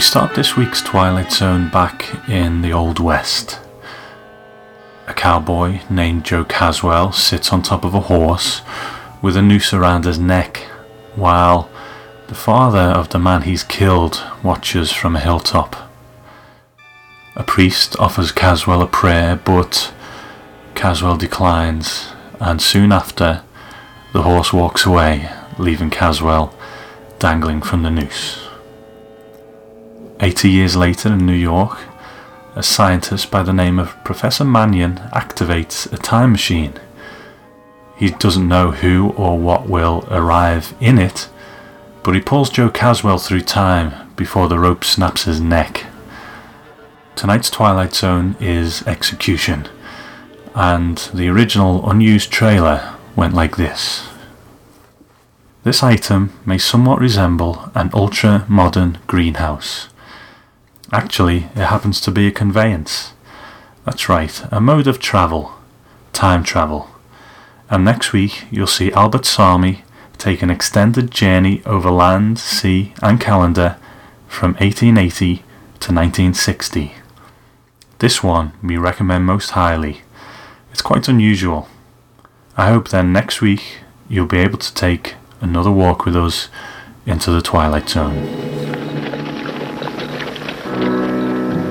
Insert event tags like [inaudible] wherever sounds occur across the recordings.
We start this week's Twilight Zone back in the Old West. A cowboy named Joe Caswell sits on top of a horse with a noose around his neck, while the father of the man he's killed watches from a hilltop. A priest offers Caswell a prayer, but Caswell declines, and soon after, the horse walks away, leaving Caswell dangling from the noose. 80 years later in New York, a scientist by the name of Professor Mannion activates a time machine. He doesn't know who or what will arrive in it, but he pulls Joe Caswell through time before the rope snaps his neck. Tonight's Twilight Zone is Execution, and the original unused trailer went like this. This item may somewhat resemble an ultra modern greenhouse. Actually, it happens to be a conveyance. That's right, a mode of travel, time travel. And next week you'll see Albert Salmi take an extended journey over land, sea, and calendar from 1880 to 1960. This one we recommend most highly. It's quite unusual. I hope then next week you'll be able to take another walk with us into the Twilight Zone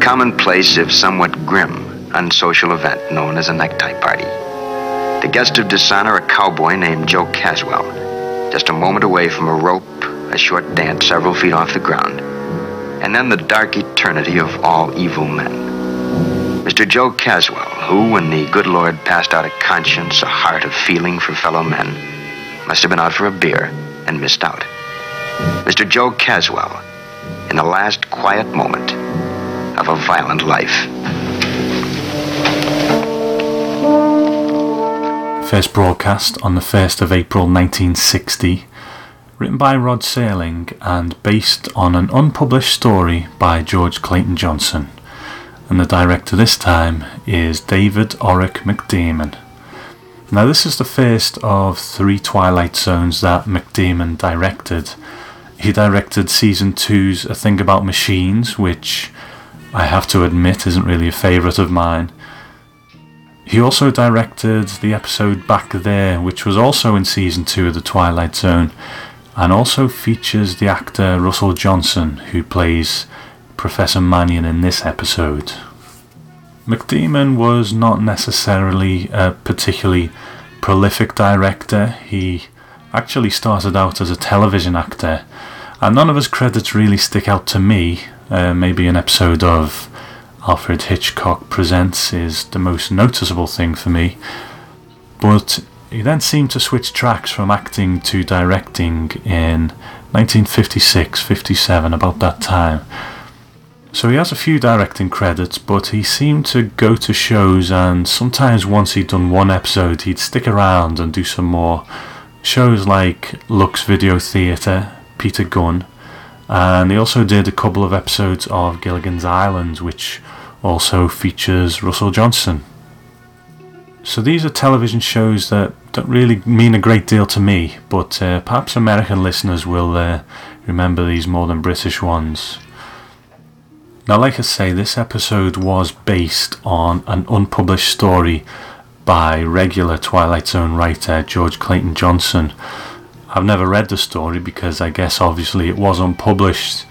commonplace, if somewhat grim, unsocial event known as a necktie party. The guest of dishonor, a cowboy named Joe Caswell, just a moment away from a rope, a short dance several feet off the ground, and then the dark eternity of all evil men. Mr. Joe Caswell, who, when the good Lord passed out a conscience, a heart of feeling for fellow men, must have been out for a beer and missed out. Mr. Joe Caswell, in the last quiet moment, of a violent life. First broadcast on the 1st of April 1960, written by Rod Serling and based on an unpublished story by George Clayton Johnson. And the director this time is David Orrick McDiarmid. Now, this is the first of three Twilight Zones that McDiarmid directed. He directed season two's A Thing About Machines, which I have to admit isn't really a favourite of mine. He also directed the episode Back There, which was also in season 2 of The Twilight Zone, and also features the actor Russell Johnson, who plays Professor Mannion in this episode. McDiarmid was not necessarily a particularly prolific director. He actually started out as a television actor, and none of his credits really stick out to me, uh, maybe an episode of Alfred Hitchcock Presents is the most noticeable thing for me. But he then seemed to switch tracks from acting to directing in 1956 57, about that time. So he has a few directing credits, but he seemed to go to shows, and sometimes once he'd done one episode, he'd stick around and do some more. Shows like Lux Video Theatre, Peter Gunn, and he also did a couple of episodes of Gilligan's Island, which also features Russell Johnson. So these are television shows that don't really mean a great deal to me, but uh, perhaps American listeners will uh, remember these more than British ones. Now, like I say, this episode was based on an unpublished story by regular Twilight Zone writer George Clayton Johnson I've never read the story because I guess obviously it was unpublished,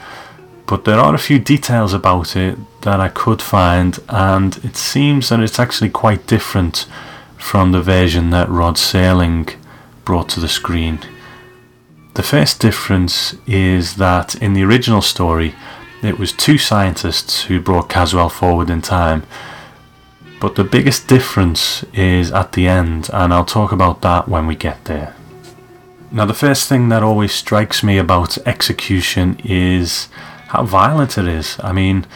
but there are a few details about it that I could find, and it seems that it's actually quite different from the version that Rod Serling brought to the screen. The first difference is that in the original story, it was two scientists who brought Caswell forward in time. But the biggest difference is at the end, and I'll talk about that when we get there. Now, the first thing that always strikes me about execution is how violent it is. I mean,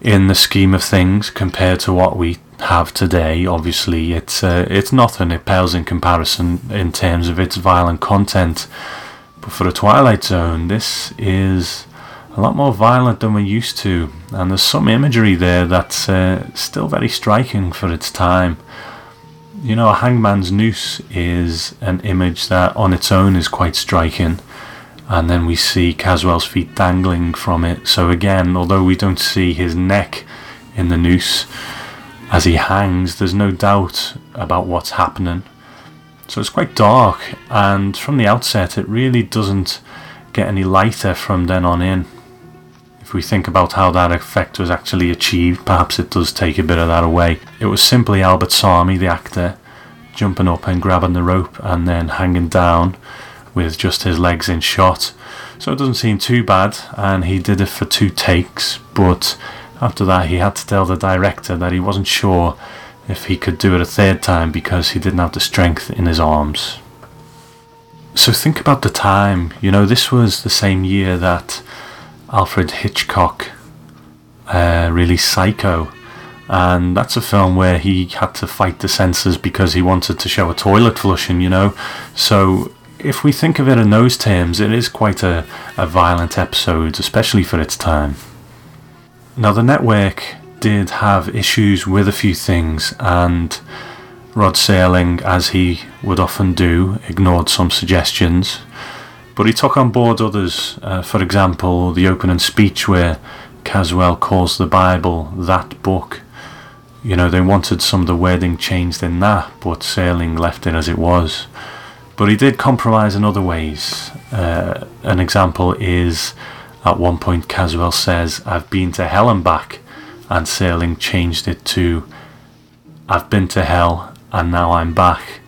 in the scheme of things, compared to what we have today, obviously, it's uh, it's nothing. It pales in comparison in terms of its violent content. But for the Twilight Zone, this is a lot more violent than we're used to, and there's some imagery there that's uh, still very striking for its time you know, a hangman's noose is an image that on its own is quite striking. And then we see Caswell's feet dangling from it. So again, although we don't see his neck in the noose as he hangs, there's no doubt about what's happening. So it's quite dark, and from the outset, it really doesn't get any lighter from then on in. If we think about how that effect was actually achieved, perhaps it does take a bit of that away. It was simply Albert Salmi, the actor, jumping up and grabbing the rope and then hanging down with just his legs in shot. So it doesn't seem too bad, and he did it for two takes, but after that, he had to tell the director that he wasn't sure if he could do it a third time because he didn't have the strength in his arms. So think about the time. You know, this was the same year that Alfred Hitchcock uh, released Psycho, and that's a film where he had to fight the censors because he wanted to show a toilet flushing, you know. So if we think of it in those terms, it is quite a, a violent episode, especially for its time. Now, the network did have issues with a few things, and Rod Serling, as he would often do, ignored some suggestions but he took on board others. Uh, for example, the opening speech where Caswell calls the Bible that book. You know, they wanted some of the wording changed in that, but Serling left it as it was. But he did compromise in other ways. Uh, an example is at one point Caswell says, I've been to hell and back, and Serling changed it to, I've been to hell and now I'm back.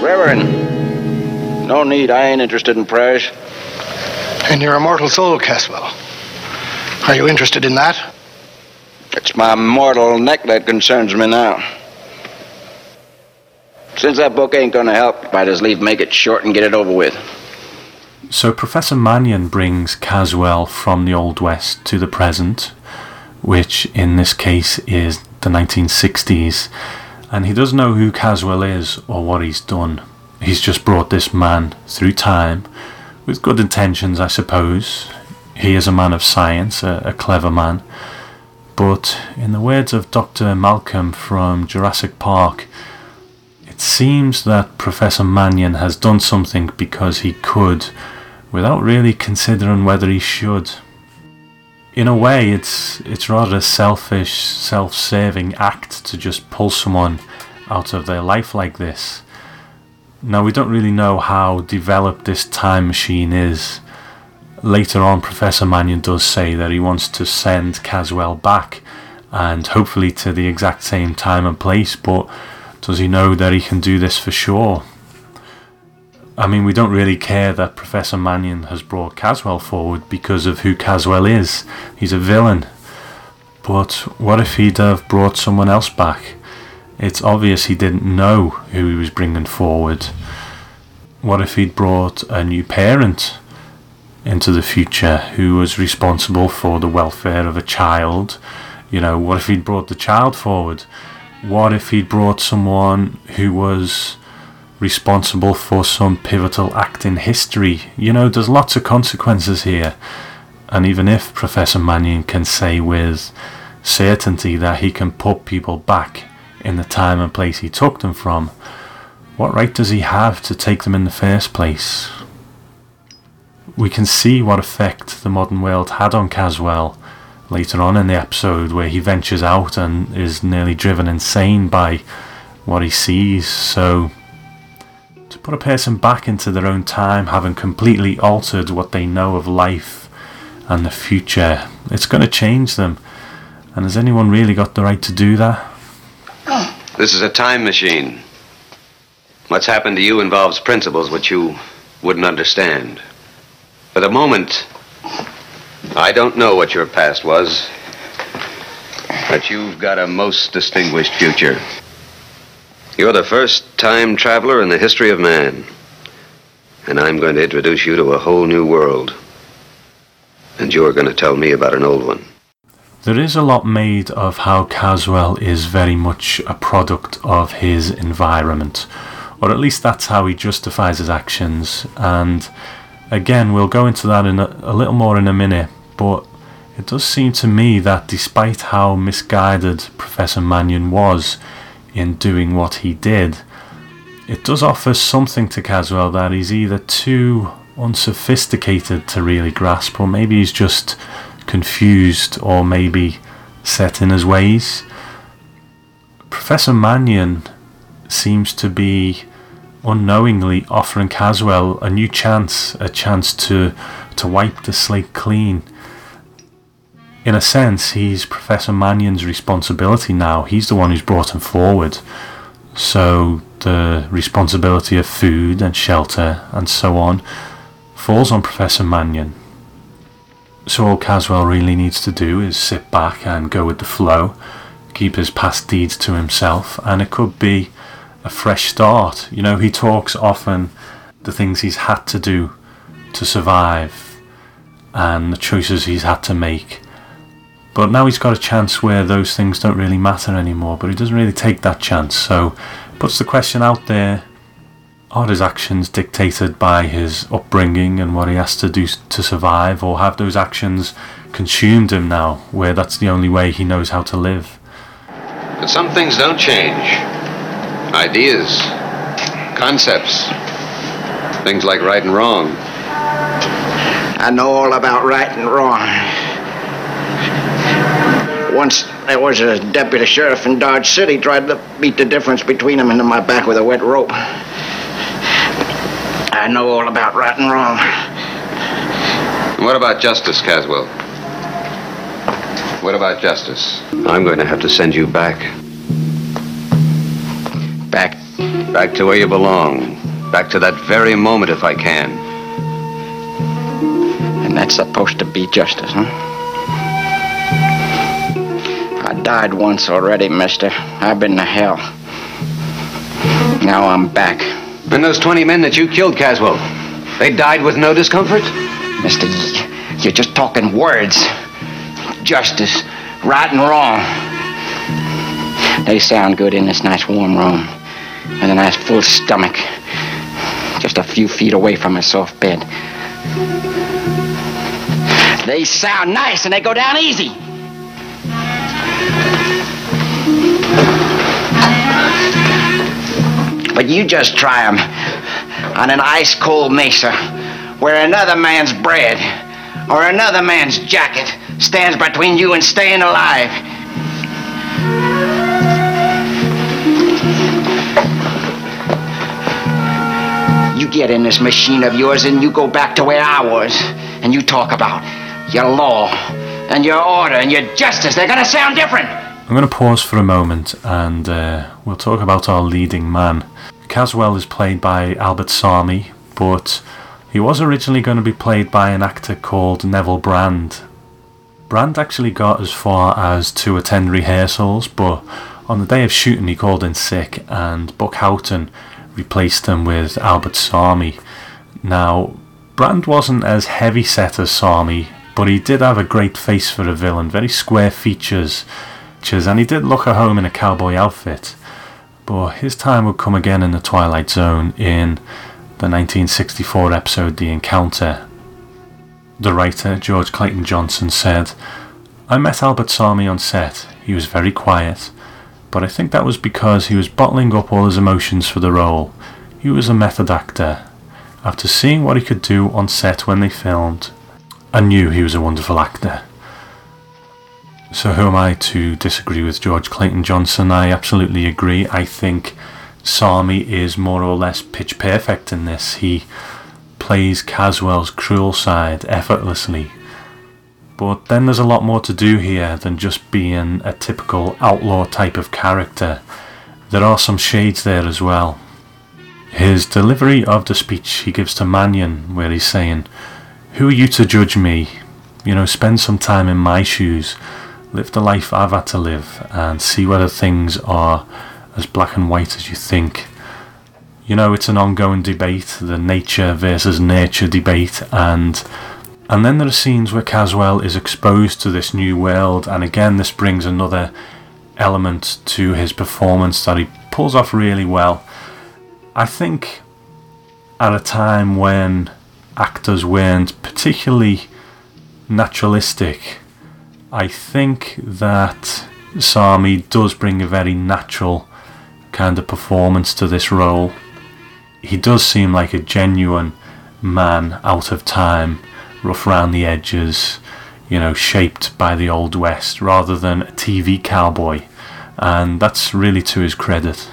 Reverend, no need. I ain't interested in prayers. And your immortal soul, Caswell. Are you interested in that? It's my mortal neck that concerns me now. Since that book ain't gonna help, might as leave make it short and get it over with. So Professor Mannion brings Caswell from the Old West to the present, which in this case is the 1960s, and he doesn't know who Caswell is or what he's done he's just brought this man through time with good intentions, I suppose. He is a man of science, a, a clever man. But in the words of Dr. Malcolm from Jurassic Park, it seems that Professor Mannion has done something because he could, without really considering whether he should. In a way, it's it's rather a selfish, self-serving act to just pull someone out of their life like this. Now, we don't really know how developed this time machine is. Later on, Professor Mannion does say that he wants to send Caswell back and hopefully to the exact same time and place, but does he know that he can do this for sure? I mean, we don't really care that Professor Mannion has brought Caswell forward because of who Caswell is. He's a villain. But what if he'd have brought someone else back? It's obvious he didn't know who he was bringing forward. What if he'd brought a new parent into the future who was responsible for the welfare of a child? You know, what if he'd brought the child forward? What if he'd brought someone who was responsible for some pivotal act in history? You know, there's lots of consequences here. And even if Professor Mannion can say with certainty that he can put people back in the time and place he took them from, what right does he have to take them in the first place? We can see what effect the modern world had on Caswell later on in the episode where he ventures out and is nearly driven insane by what he sees. So, to put a person back into their own time, having completely altered what they know of life and the future, it's going to change them. And has anyone really got the right to do that? This is a time machine. What's happened to you involves principles which you wouldn't understand. For the moment, I don't know what your past was, but you've got a most distinguished future. You're the first time traveler in the history of man, and I'm going to introduce you to a whole new world. And you're going to tell me about an old one. There is a lot made of how Caswell is very much a product of his environment, or at least that's how he justifies his actions. And again, we'll go into that in a, a little more in a minute, but it does seem to me that despite how misguided Professor Mannion was in doing what he did, it does offer something to Caswell that he's either too unsophisticated to really grasp, or maybe he's just confused or maybe set in his ways. Professor Mannion seems to be unknowingly offering Caswell a new chance, a chance to to wipe the slate clean. In a sense, he's Professor Mannion's responsibility now. He's the one who's brought him forward. So the responsibility of food and shelter and so on falls on Professor Mannion. So all Caswell really needs to do is sit back and go with the flow, keep his past deeds to himself, and it could be a fresh start. You know, he talks often the things he's had to do to survive and the choices he's had to make. But now he's got a chance where those things don't really matter anymore, but he doesn't really take that chance. So puts the question out there are his actions dictated by his upbringing and what he has to do to survive, or have those actions consumed him now, where that's the only way he knows how to live? But some things don't change. Ideas, concepts, things like right and wrong. I know all about right and wrong. Once there was a deputy sheriff in Dodge City tried to beat the difference between them into my back with a wet rope. I know all about right and wrong. What about justice, Caswell? What about justice? I'm going to have to send you back. Back. Back to where you belong. Back to that very moment if I can. And that's supposed to be justice, huh? I died once already, mister. I've been to hell. Now I'm back. And those 20 men that you killed, Caswell, they died with no discomfort? Mister, you're just talking words. Justice, right and wrong. They sound good in this nice warm room. And a nice full stomach. Just a few feet away from a soft bed. They sound nice and they go down easy. But you just try them on an ice cold mesa where another man's bread or another man's jacket stands between you and staying alive. You get in this machine of yours and you go back to where I was and you talk about your law and your order and your justice. They're going to sound different. I'm going to pause for a moment and uh, we'll talk about our leading man. Caswell is played by Albert Salmi, but he was originally going to be played by an actor called Neville Brand. Brand actually got as far as to attend rehearsals, but on the day of shooting he called in sick and Buck Houghton replaced him with Albert Salmi. Now, Brand wasn't as heavy set as Salmi, but he did have a great face for a villain, very square features, and he did look at home in a cowboy outfit. But his time would come again in the Twilight Zone in the 1964 episode The Encounter. The writer, George Clayton Johnson, said, I met Albert Salmi on set. He was very quiet, but I think that was because he was bottling up all his emotions for the role. He was a method actor. After seeing what he could do on set when they filmed, I knew he was a wonderful actor. So who am I to disagree with George Clayton Johnson? I absolutely agree. I think Salmi is more or less pitch perfect in this. He plays Caswell's cruel side effortlessly. But then there's a lot more to do here than just being a typical outlaw type of character. There are some shades there as well. His delivery of the speech he gives to Mannion, where he's saying, Who are you to judge me? You know, spend some time in my shoes, live the life I've had to live, and see whether things are as black and white as you think. You know, it's an ongoing debate, the nature versus nurture debate, and and then there are scenes where Caswell is exposed to this new world, and again, this brings another element to his performance that he pulls off really well. I think at a time when actors weren't particularly naturalistic, I think that Salmi does bring a very natural kind of performance to this role. He does seem like a genuine man out of time, rough around the edges, you know, shaped by the Old West rather than a TV cowboy, and that's really to his credit.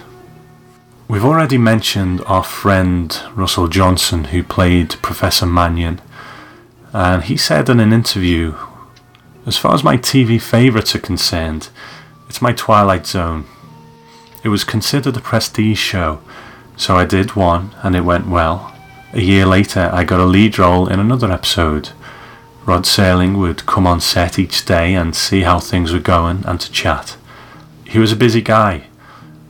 We've already mentioned our friend Russell Johnson, who played Professor Mannion, and he said in an interview, As far as my TV favourites are concerned, it's my Twilight Zone. It was considered a prestige show, so I did one and it went well. A year later, I got a lead role in another episode. Rod Serling would come on set each day and see how things were going and to chat. He was a busy guy.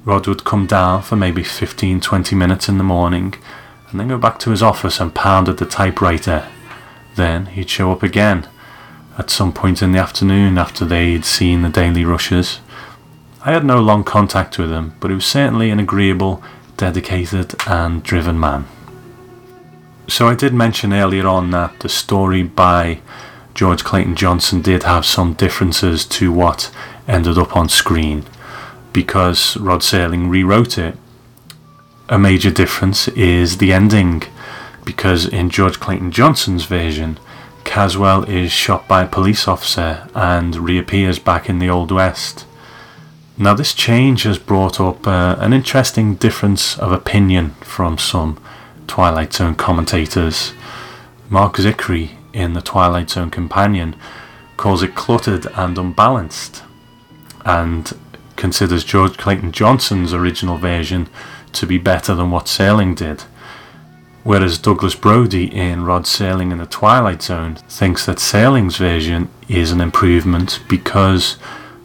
Rod would come down for maybe 15 20 minutes in the morning and then go back to his office and pound at the typewriter. Then he'd show up again at some point in the afternoon after they'd seen the daily rushes. I had no long contact with him, but he was certainly an agreeable, dedicated, and driven man. So I did mention earlier on that the story by George Clayton Johnson did have some differences to what ended up on screen because Rod Serling rewrote it. A major difference is the ending because in George Clayton Johnson's version, Caswell is shot by a police officer and reappears back in the Old West. Now, this change has brought up uh, an interesting difference of opinion from some Twilight Zone commentators. Mark Zicree in The Twilight Zone Companion calls it cluttered and unbalanced, and considers George Clayton Johnson's original version to be better than what Serling did. Whereas Douglas Brody in Rod Serling in The Twilight Zone thinks that Serling's version is an improvement because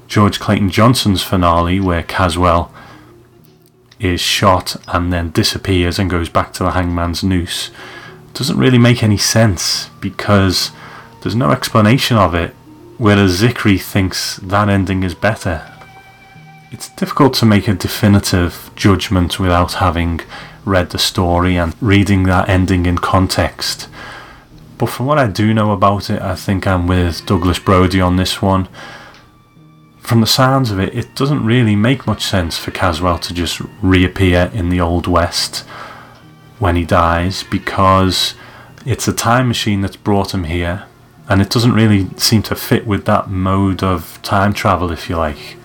George Clayton Johnson's finale, where Caswell is shot and then disappears and goes back to the hangman's noose, doesn't really make any sense because there's no explanation of it, whereas Zicree thinks that ending is better. It's difficult to make a definitive judgment without having read the story and reading that ending in context. But from what I do know about it, I think I'm with Douglas Brody on this one from the sounds of it, it doesn't really make much sense for Caswell to just reappear in the Old West when he dies because it's a time machine that's brought him here and it doesn't really seem to fit with that mode of time travel, if you like.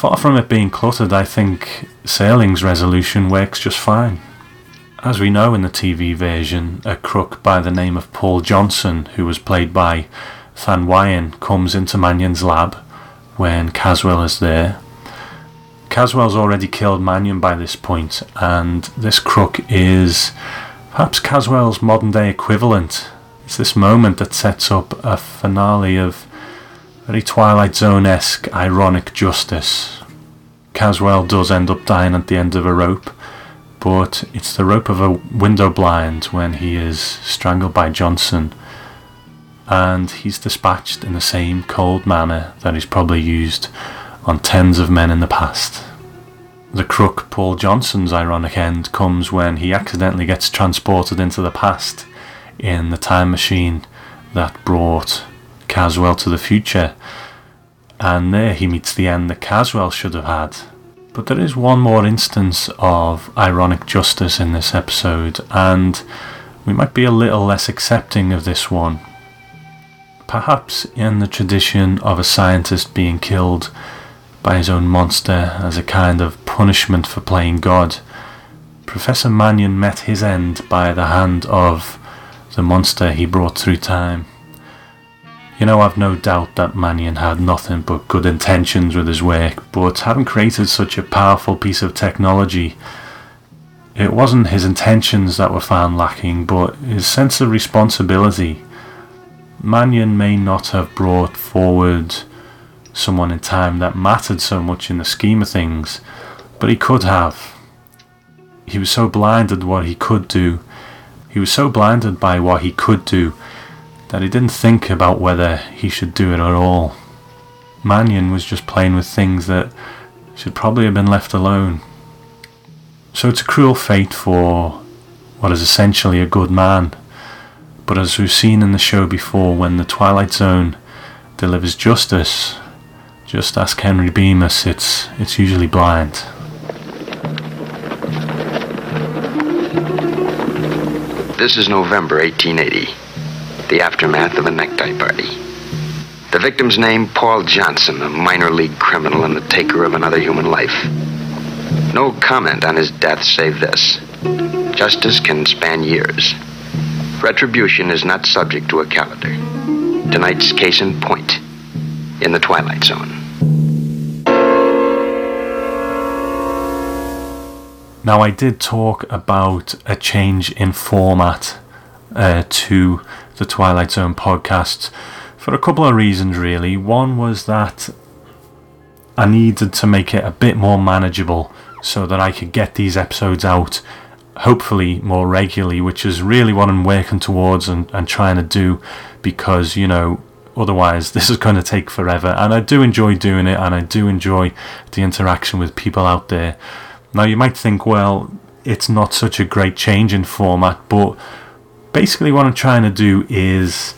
Far from it being cluttered, I think Serling's resolution works just fine. As we know in the TV version, a crook by the name of Paul Johnson, who was played by Than Wyenn, comes into Mannion's lab when Caswell is there. Caswell's already killed Mannion by this point, and this crook is perhaps Caswell's modern day equivalent. It's this moment that sets up a finale of very Twilight Zone esque ironic justice. Caswell does end up dying at the end of a rope, but it's the rope of a window blind when he is strangled by Johnson and he's dispatched in the same cold manner that he's probably used on tens of men in the past. The crook Paul Johnson's ironic end comes when he accidentally gets transported into the past in the time machine that brought Caswell to the future, and there he meets the end that Caswell should have had. But there is one more instance of ironic justice in this episode, and we might be a little less accepting of this one perhaps in the tradition of a scientist being killed by his own monster as a kind of punishment for playing God, Professor Mannion met his end by the hand of the monster he brought through time. You know, I've no doubt that Mannion had nothing but good intentions with his work, but having created such a powerful piece of technology, it wasn't his intentions that were found lacking, but his sense of responsibility. Mannion may not have brought forward someone in time that mattered so much in the scheme of things, but he could have. He was so blinded what he could do. He was so blinded by what he could do that he didn't think about whether he should do it at all. Mannion was just playing with things that should probably have been left alone. So it's a cruel fate for what is essentially a good man. But as we've seen in the show before, when the Twilight Zone delivers justice, just ask Henry Bemis, it's, it's usually blind. This is November 1880, the aftermath of a necktie party. The victim's name, Paul Johnson, a minor league criminal and the taker of another human life. No comment on his death save this. Justice can span years. Retribution is not subject to a calendar. Tonight's case in point, in the Twilight Zone. Now, I did talk about a change in format uh, to the Twilight Zone podcast for a couple of reasons, really. One was that I needed to make it a bit more manageable so that I could get these episodes out hopefully more regularly, which is really what I'm working towards and, and trying to do because, you know, otherwise [laughs] this is going to take forever. And I do enjoy doing it and I do enjoy the interaction with people out there. Now, you might think, well, it's not such a great change in format, but basically, what I'm trying to do is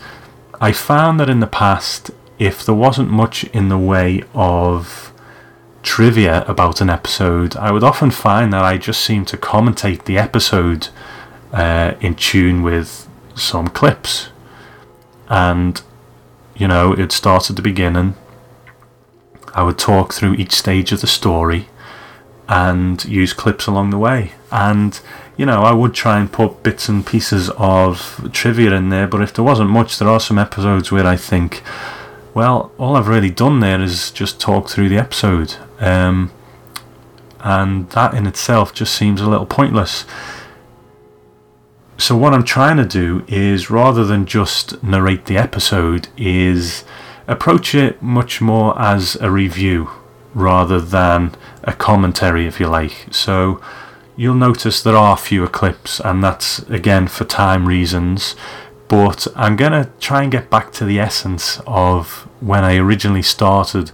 I found that in the past, if there wasn't much in the way of trivia about an episode, I would often find that I just seemed to commentate the episode uh, in tune with some clips. And, you know, it'd start at the beginning. I would talk through each stage of the story and use clips along the way. And you know, I would try and put bits and pieces of trivia in there, but if there wasn't much, there are some episodes where I think, well, all I've really done there is just talk through the episode. Um, and that in itself just seems a little pointless. So what I'm trying to do is rather than just narrate the episode is approach it much more as a review rather than a commentary if you like. So you'll notice there are fewer clips, and that's again for time reasons. But I'm gonna try and get back to the essence of when I originally started,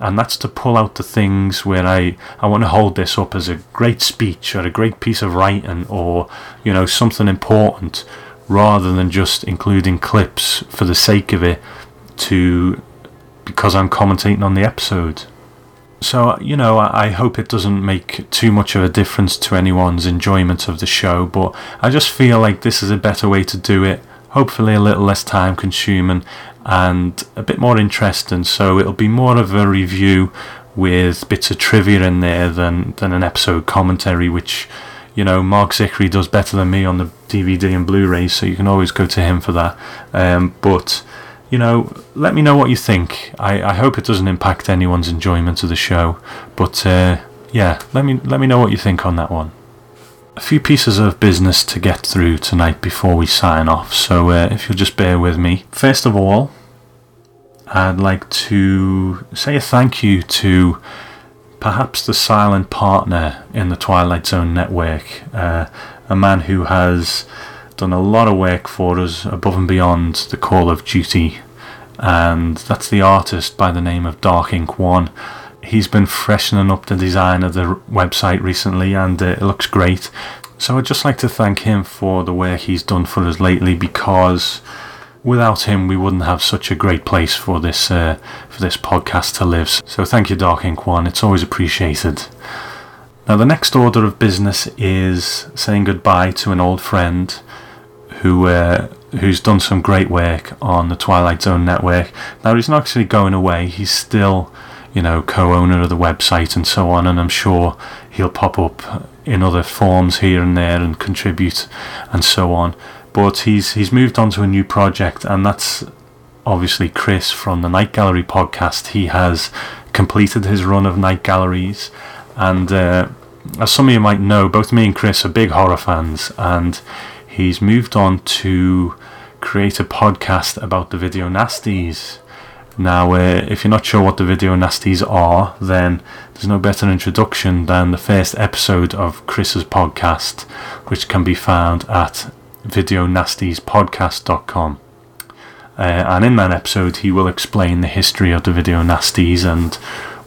and that's to pull out the things where I, I want to hold this up as a great speech or a great piece of writing or you know something important rather than just including clips for the sake of it to because I'm commentating on the episode. So, you know, I hope it doesn't make too much of a difference to anyone's enjoyment of the show, but I just feel like this is a better way to do it. Hopefully, a little less time consuming and a bit more interesting. So, it'll be more of a review with bits of trivia in there than, than an episode commentary, which, you know, Mark Zicree does better than me on the DVD and Blu ray, so you can always go to him for that. Um, but you know, let me know what you think. I, I hope it doesn't impact anyone's enjoyment of the show, but uh, yeah, let me let me know what you think on that one. A few pieces of business to get through tonight before we sign off, so uh, if you'll just bear with me. First of all, I'd like to say a thank you to perhaps the silent partner in the Twilight Zone network, uh, a man who has done a lot of work for us above and beyond the call of duty, and that's the artist by the name of Dark Ink One. He's been freshening up the design of the website recently, and uh, it looks great. So I'd just like to thank him for the work he's done for us lately, because without him we wouldn't have such a great place for this uh, for this podcast to live. So thank you, Dark Ink One. It's always appreciated. Now the next order of business is saying goodbye to an old friend who uh, who's done some great work on the Twilight Zone network. Now he's not actually going away. He's still, you know, co-owner of the website and so on. And I'm sure he'll pop up in other forms here and there and contribute and so on. But he's he's moved on to a new project, and that's obviously Chris from the Night Gallery podcast. He has completed his run of night galleries, and uh, as some of you might know, both me and Chris are big horror fans, and he's moved on to create a podcast about the video nasties. Now, uh, if you're not sure what the video nasties are, then there's no better introduction than the first episode of Chris's podcast, which can be found at videonastiespodcast.com. Uh, and in that episode, he will explain the history of the video nasties and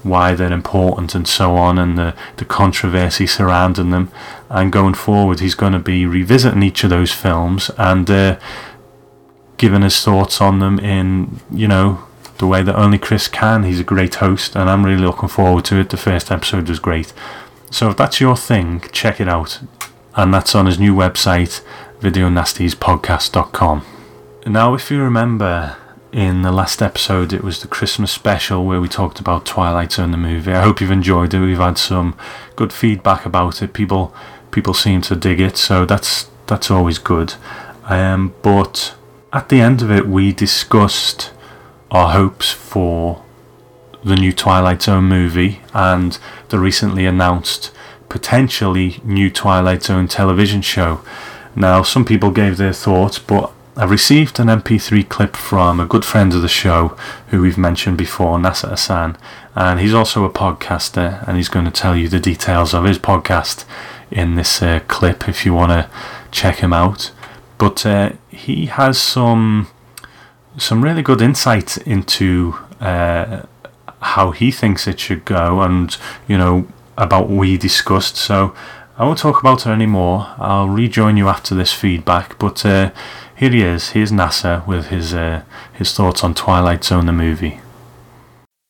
why they're important and so on, and the, the controversy surrounding them. And going forward, he's going to be revisiting each of those films and uh, giving his thoughts on them in, you know, the way that only Chris can. He's a great host, and I'm really looking forward to it. The first episode was great. So if that's your thing, check it out. And that's on his new website, videonastiespodcast.com. Now, if you remember, in the last episode, it was the Christmas special where we talked about Twilight Zone the movie. I hope you've enjoyed it. We've had some good feedback about it. People, people seem to dig it, so that's that's always good. Um, but at the end of it, we discussed our hopes for the new Twilight Zone movie and the recently announced potentially new Twilight Zone television show. Now, some people gave their thoughts, but I've received an MP3 clip from a good friend of the show who we've mentioned before, Nasser Hassan, and he's also a podcaster, and he's going to tell you the details of his podcast in this uh, clip if you want to check him out. But uh, he has some some really good insight into uh, how he thinks it should go, and you know about what we discussed. So I won't talk about it anymore. I'll rejoin you after this feedback, but uh, here he is. Here's Nasser with his uh, his thoughts on Twilight Zone the movie.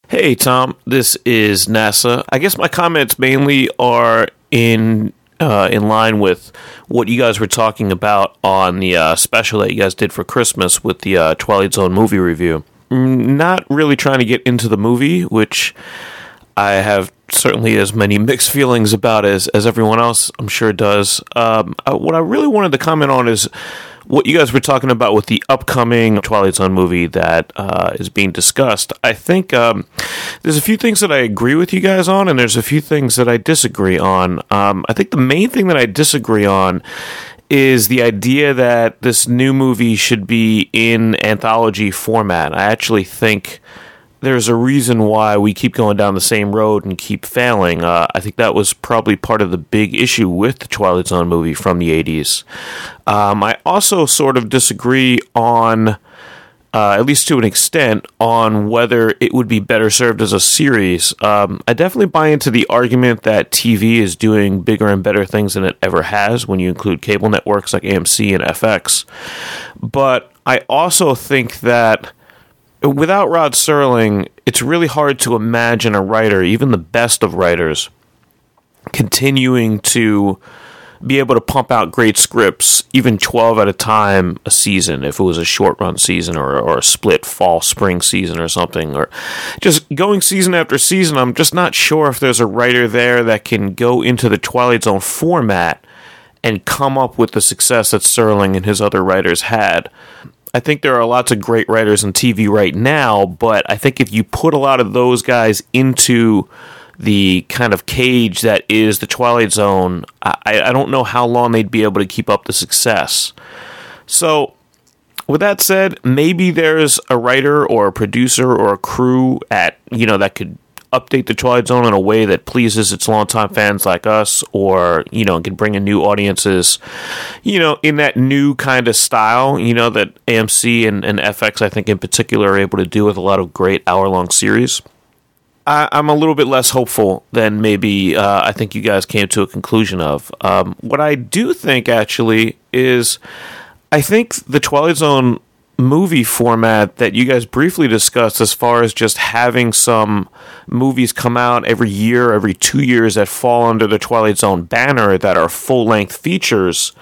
Hey Tom, this is Nasser. I guess my comments mainly are in uh, in line with what you guys were talking about on the uh, special that you guys did for Christmas with the uh, Twilight Zone movie review. Mm, not really trying to get into the movie, which I have certainly as many [laughs] mixed feelings about as as everyone else I'm sure does. Um, uh, what I really wanted to comment on is what you guys were talking about with the upcoming Twilight Zone movie that uh, is being discussed, I think um, there's a few things that I agree with you guys on, and there's a few things that I disagree on. Um, I think the main thing that I disagree on is the idea that this new movie should be in anthology format. I actually think there's a reason why we keep going down the same road and keep failing. Uh, I think that was probably part of the big issue with the Twilight Zone movie from the 80s. Um, I also sort of disagree on, uh, at least to an extent, on whether it would be better served as a series. Um, I definitely buy into the argument that TV is doing bigger and better things than it ever has when you include cable networks like AMC and FX. But I also think that without Rod Serling, it's really hard to imagine a writer, even the best of writers, continuing to be able to pump out great scripts, even 12 at a time a season, if it was a short run season or, or a split fall spring season or something, or just going season after season. I'm just not sure if there's a writer there that can go into the Twilight Zone format and come up with the success that Serling and his other writers had. I think there are lots of great writers on TV right now, but I think if you put a lot of those guys into the kind of cage that is the Twilight Zone, I, I don't know how long they'd be able to keep up the success. So, with that said, maybe there's a writer or a producer or a crew at you know that could update the Twilight Zone in a way that pleases its longtime fans like us, or you know, can bring in new audiences, you know, in that new kind of style, you know, that AMC and, and FX, I think, in particular, are able to do with a lot of great hour long series. I, am a little bit less hopeful than maybe uh, I think you guys came to a conclusion of. Um, what I do think actually is, I think the Twilight Zone movie format that you guys briefly discussed as far as just having some movies come out every year, every two years that fall under the Twilight Zone banner that are full length features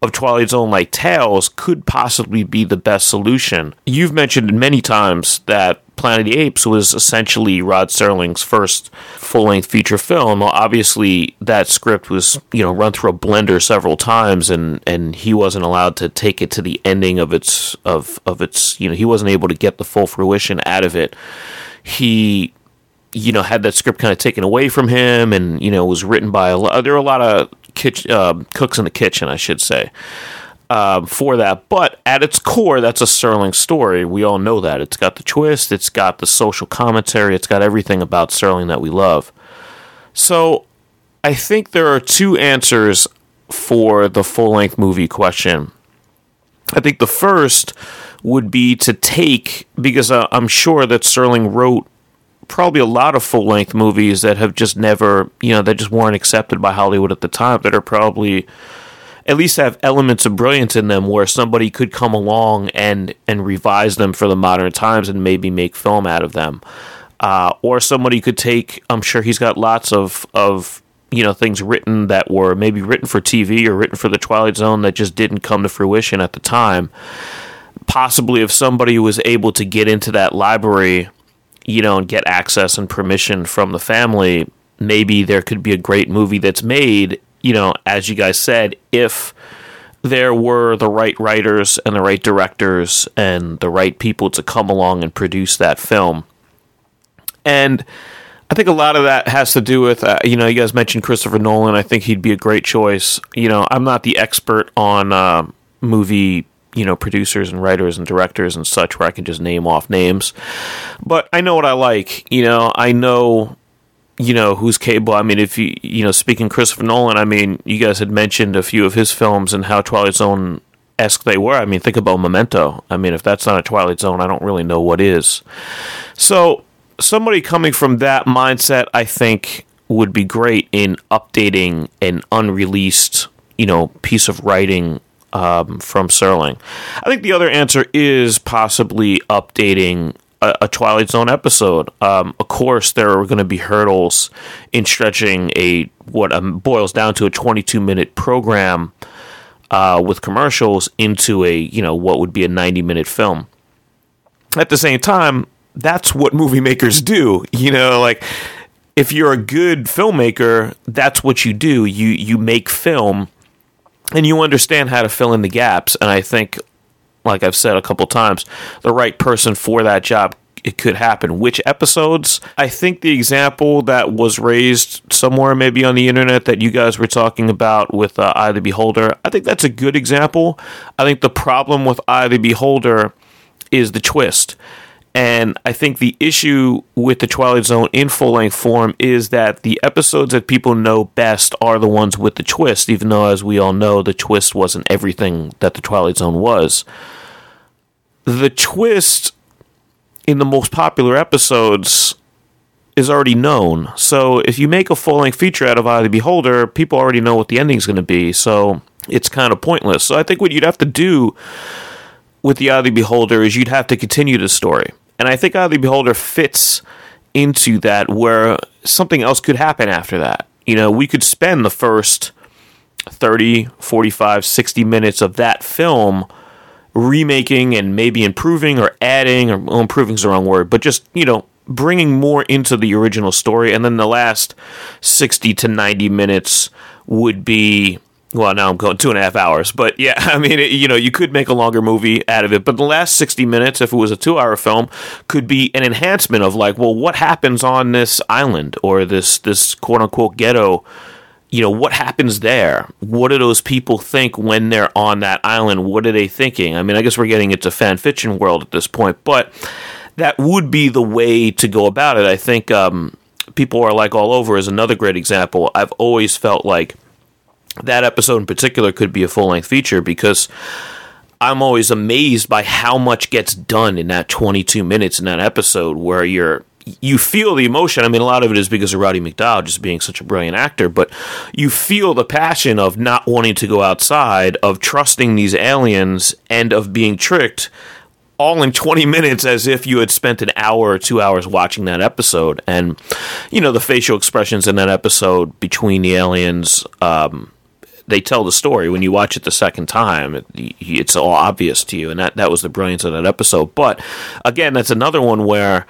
of Twilight Zone like Tales could possibly be the best solution. You've mentioned many times that Planet of the Apes was essentially Rod Serling's first full-length feature film. Well, obviously, that script was you know run through a blender several times, and, and he wasn't allowed to take it to the ending of its of of its you know he wasn't able to get the full fruition out of it. He you know had that script kind of taken away from him, and you know was written by a lot. There were a lot of kitch, uh, cooks in the kitchen, I should say. Um, for that, but at its core, that's a Sterling story. We all know that. It's got the twist, it's got the social commentary, it's got everything about Sterling that we love. So, I think there are two answers for the full length movie question. I think the first would be to take, because uh, I'm sure that Sterling wrote probably a lot of full length movies that have just never, you know, that just weren't accepted by Hollywood at the time, that are probably at least have elements of brilliance in them where somebody could come along and and revise them for the modern times and maybe make film out of them. Uh, or somebody could take I'm sure he's got lots of of you know things written that were maybe written for TV or written for the Twilight Zone that just didn't come to fruition at the time. Possibly if somebody was able to get into that library, you know, and get access and permission from the family, maybe there could be a great movie that's made, you know, as you guys said, if there were the right writers and the right directors and the right people to come along and produce that film. And I think a lot of that has to do with, uh, you know, you guys mentioned Christopher Nolan. I think he'd be a great choice. You know, I'm not the expert on uh, movie, you know, producers and writers and directors and such where I can just name off names. But I know what I like. You know, I know, you know, who's capable. I mean, if you, you know, speaking Christopher Nolan, I mean, you guys had mentioned a few of his films and how Twilight Zone esque they were. I mean, think about Memento. I mean, if that's not a Twilight Zone, I don't really know what is. So, somebody coming from that mindset, I think, would be great in updating an unreleased, you know, piece of writing um, from Serling. I think the other answer is possibly updating a, a Twilight Zone episode. Um, of course, there are going to be hurdles in stretching a what um, boils down to a 22 minute program uh, with commercials into a you know what would be a 90 minute film. At the same time, that's what movie makers do. [laughs] You know, like if you're a good filmmaker, that's what you do. You you make film and you understand how to fill in the gaps. And I think, like I've said a couple times, the right person for that job it could happen. Which episodes? I think the example that was raised somewhere maybe on the internet that you guys were talking about with uh, Eye the Beholder, I think that's a good example. I think the problem with Eye the Beholder is the twist. And I think the issue with the Twilight Zone in full length form is that the episodes that people know best are the ones with the twist, even though, as we all know, the twist wasn't everything that the Twilight Zone was. The twist in the most popular episodes is already known. So if you make a full length feature out of Eye of the Beholder, people already know what the ending's going to be. So it's kind of pointless. So I think what you'd have to do with the Eye of the Beholder is you'd have to continue the story. And I think Eye of the Beholder fits into that where something else could happen after that. You know, we could spend the first 30, 45, 60 minutes of that film remaking and maybe improving or adding, or well, improving is the wrong word, but just, you know, bringing more into the original story. And then the last 60 to 90 minutes would be well, now I'm going two and a half hours, but yeah, [laughs] I mean, it, you know, you could make a longer movie out of it, but the last 60 minutes, if it was a two hour film, could be an enhancement of like, well, what happens on this island or this, this quote unquote ghetto? You know, what happens there? What do those people think when they're on that island? What are they thinking? I mean, I guess we're getting into fan fiction world at this point, but that would be the way to go about it. I think um, People Are Alike All Over is another great example. I've always felt like that episode in particular could be a full length feature because I'm always amazed by how much gets done in that 22 minutes in that episode where you're you feel the emotion. I mean, a lot of it is because of Roddy McDowall just being such a brilliant actor, but you feel the passion of not wanting to go outside, of trusting these aliens, and of being tricked all in 20 minutes as if you had spent an hour or two hours watching that episode. And, you know, the facial expressions in that episode between the aliens, um, they tell the story when you watch it the second time. It, it's all obvious to you, and that that was the brilliance of that episode. But again, that's another one where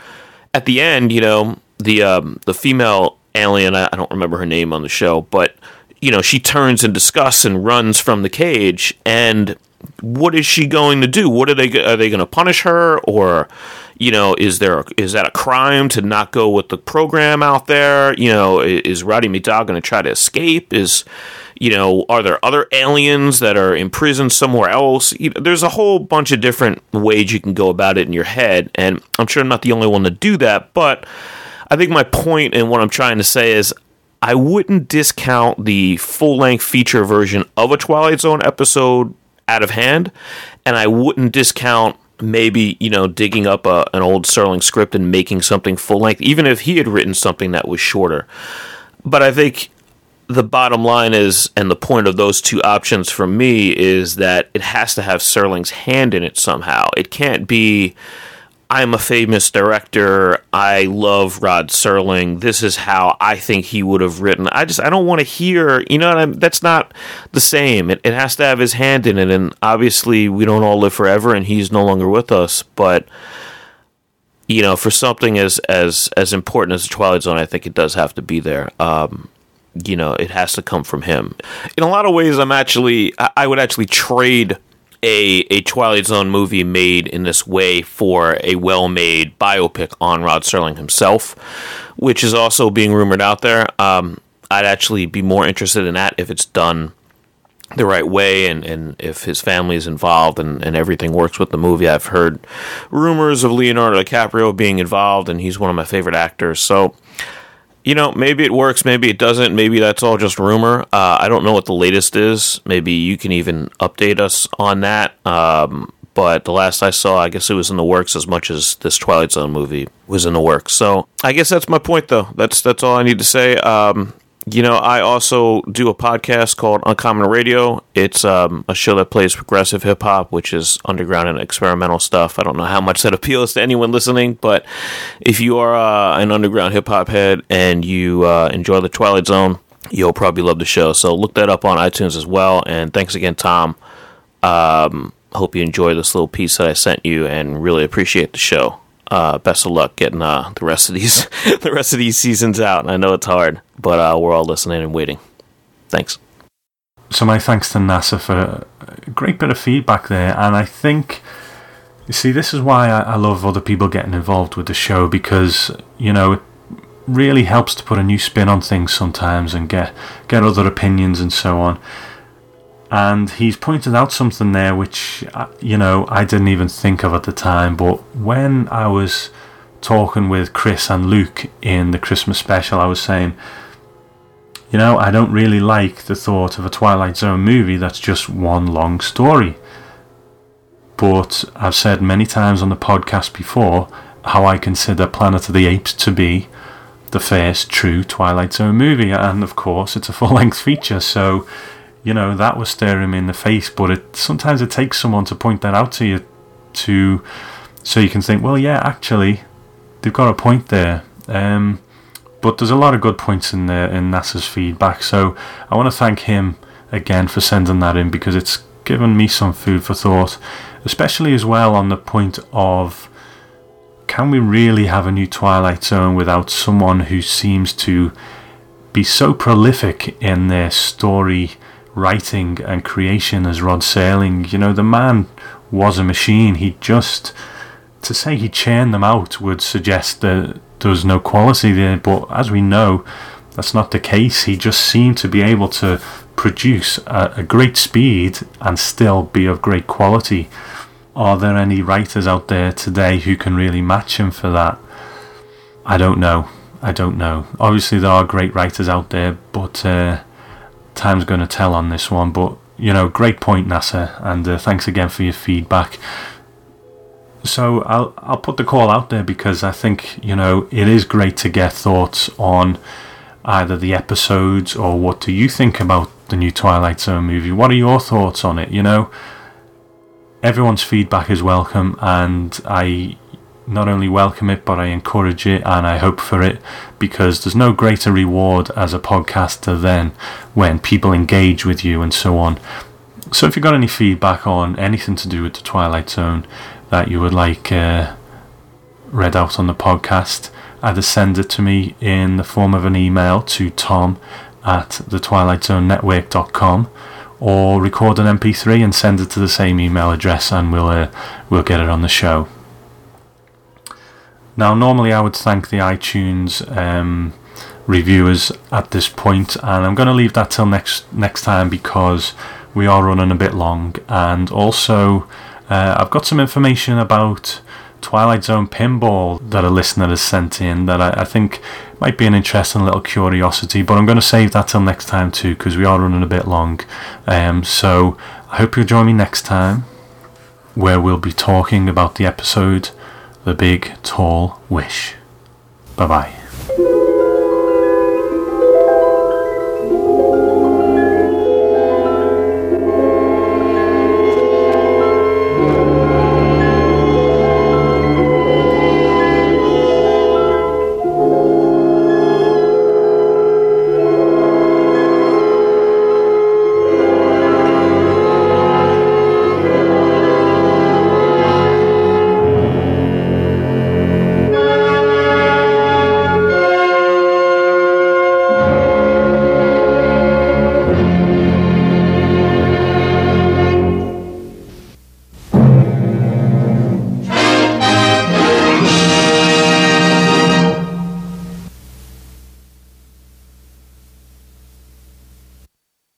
at the end, you know, the um, the female alien, I, I don't remember her name on the show, but you know, she turns in disgust and runs from the cage, and what is she going to do? What are they are they going to punish her or you know is there is that a crime to not go with the program out there? You know, is Roddy McDowall going to try to escape? Is you know, are there other aliens that are imprisoned somewhere else? You know, there's a whole bunch of different ways you can go about it in your head, and I'm sure I'm not the only one to do that, but I think my point and what I'm trying to say is I wouldn't discount the full length feature version of a Twilight Zone episode out of hand, and I wouldn't discount maybe you know digging up a, an old Serling script and making something full length, even if he had written something that was shorter. But I think the bottom line is, and the point of those two options for me is that it has to have Serling's hand in it somehow. It can't be I'm a famous director. I love Rod Serling. This is how I think he would have written. I just I don't want to hear. You know, that's not the same. It, it has to have his hand in it. And obviously, we don't all live forever, and he's no longer with us. But you know, for something as as as important as the Twilight Zone, I think it does have to be there. Um, you know, it has to come from him. In a lot of ways, I'm actually I would actually trade a a Twilight Zone movie made in this way for a well made biopic on Rod Serling himself, which is also being rumored out there. Um, I'd actually be more interested in that if it's done the right way and, and if his family is involved and, and everything works with the movie. I've heard rumors of Leonardo DiCaprio being involved, and he's one of my favorite actors. So you know, maybe it works, maybe it doesn't. Maybe that's all just rumor. Uh, I don't know what the latest is. Maybe you can even update us on that. Um, but the last I saw, I guess it was in the works as much as this Twilight Zone movie was in the works. So I guess that's my point, though. That's that's all I need to say. Um, you know, I also do a podcast called Uncommon Radio. It's um, a show that plays progressive hip hop, which is underground and experimental stuff. I don't know how much that [laughs] appeals to anyone listening, but if you are uh, an underground hip hop head and you uh, enjoy the Twilight Zone, you'll probably love the show. So look that up on iTunes as well. And thanks again, Tom. Um, hope you enjoy this little piece that I sent you, and really appreciate the show uh, best of luck getting uh, the rest of these [laughs] the rest of these seasons out. I know it's hard, but uh, we're all listening and waiting. Thanks. So my thanks to Nasser for a great bit of feedback there, and I think you see this is why I, I love other people getting involved with the show because you know it really helps to put a new spin on things sometimes and get get other opinions and so on and he's pointed out something there which uh, you know I didn't even think of at the time but when I was talking with Chris and Luke in the Christmas special I was saying you know I don't really like the thought of a Twilight Zone movie that's just one long story. But I've said many times on the podcast before how I consider Planet of the Apes to be the first true Twilight Zone movie. And of course it's a full length feature so you know that was staring me in the face but it sometimes it takes someone to point that out to you to so you can think well yeah actually they've got a point there. Um, but there's a lot of good points in there in Nasser's feedback so I want to thank him again for sending that in because it's given me some food for thought especially as well on the point of can we really have a new Twilight Zone without someone who seems to be so prolific in their story writing and creation as Rod Serling. You know, the man was a machine. He just to say he churned them out would suggest that there's no quality there. But as we know, that's not the case. He just seemed to be able to produce a, a great speed and still be of great quality. Are there any writers out there today who can really match him for that? I don't know. I don't know. Obviously, there are great writers out there, but uh, time's going to tell on this one. But you know, great point, Nasser, and uh, thanks again for your feedback. So I'll I'll put the call out there because I think you know it is great to get thoughts on either the episodes or what do you think about the new Twilight Zone movie. What are your thoughts on it? You know, everyone's feedback is welcome, and I not only welcome it, but I encourage it and I hope for it because there's no greater reward as a podcaster than when people engage with you and so on. So if you've got any feedback on anything to do with the Twilight Zone that you would like uh, read out on the podcast, either send it to me in the form of an email to tom at the twilight zone network.com or record an MP3 and send it to the same email address, and we'll uh, we'll get it on the show. Now, normally I would thank the iTunes um, reviewers at this point, and I'm going to leave that till next next time because we are running a bit long, and also uh, I've got some information about Twilight Zone pinball that a listener has sent in that I, I think might be an interesting little curiosity, but I'm going to save that till next time too because we are running a bit long. Um, so I hope you'll join me next time where we'll be talking about the episode The Big Tall Wish. Bye bye.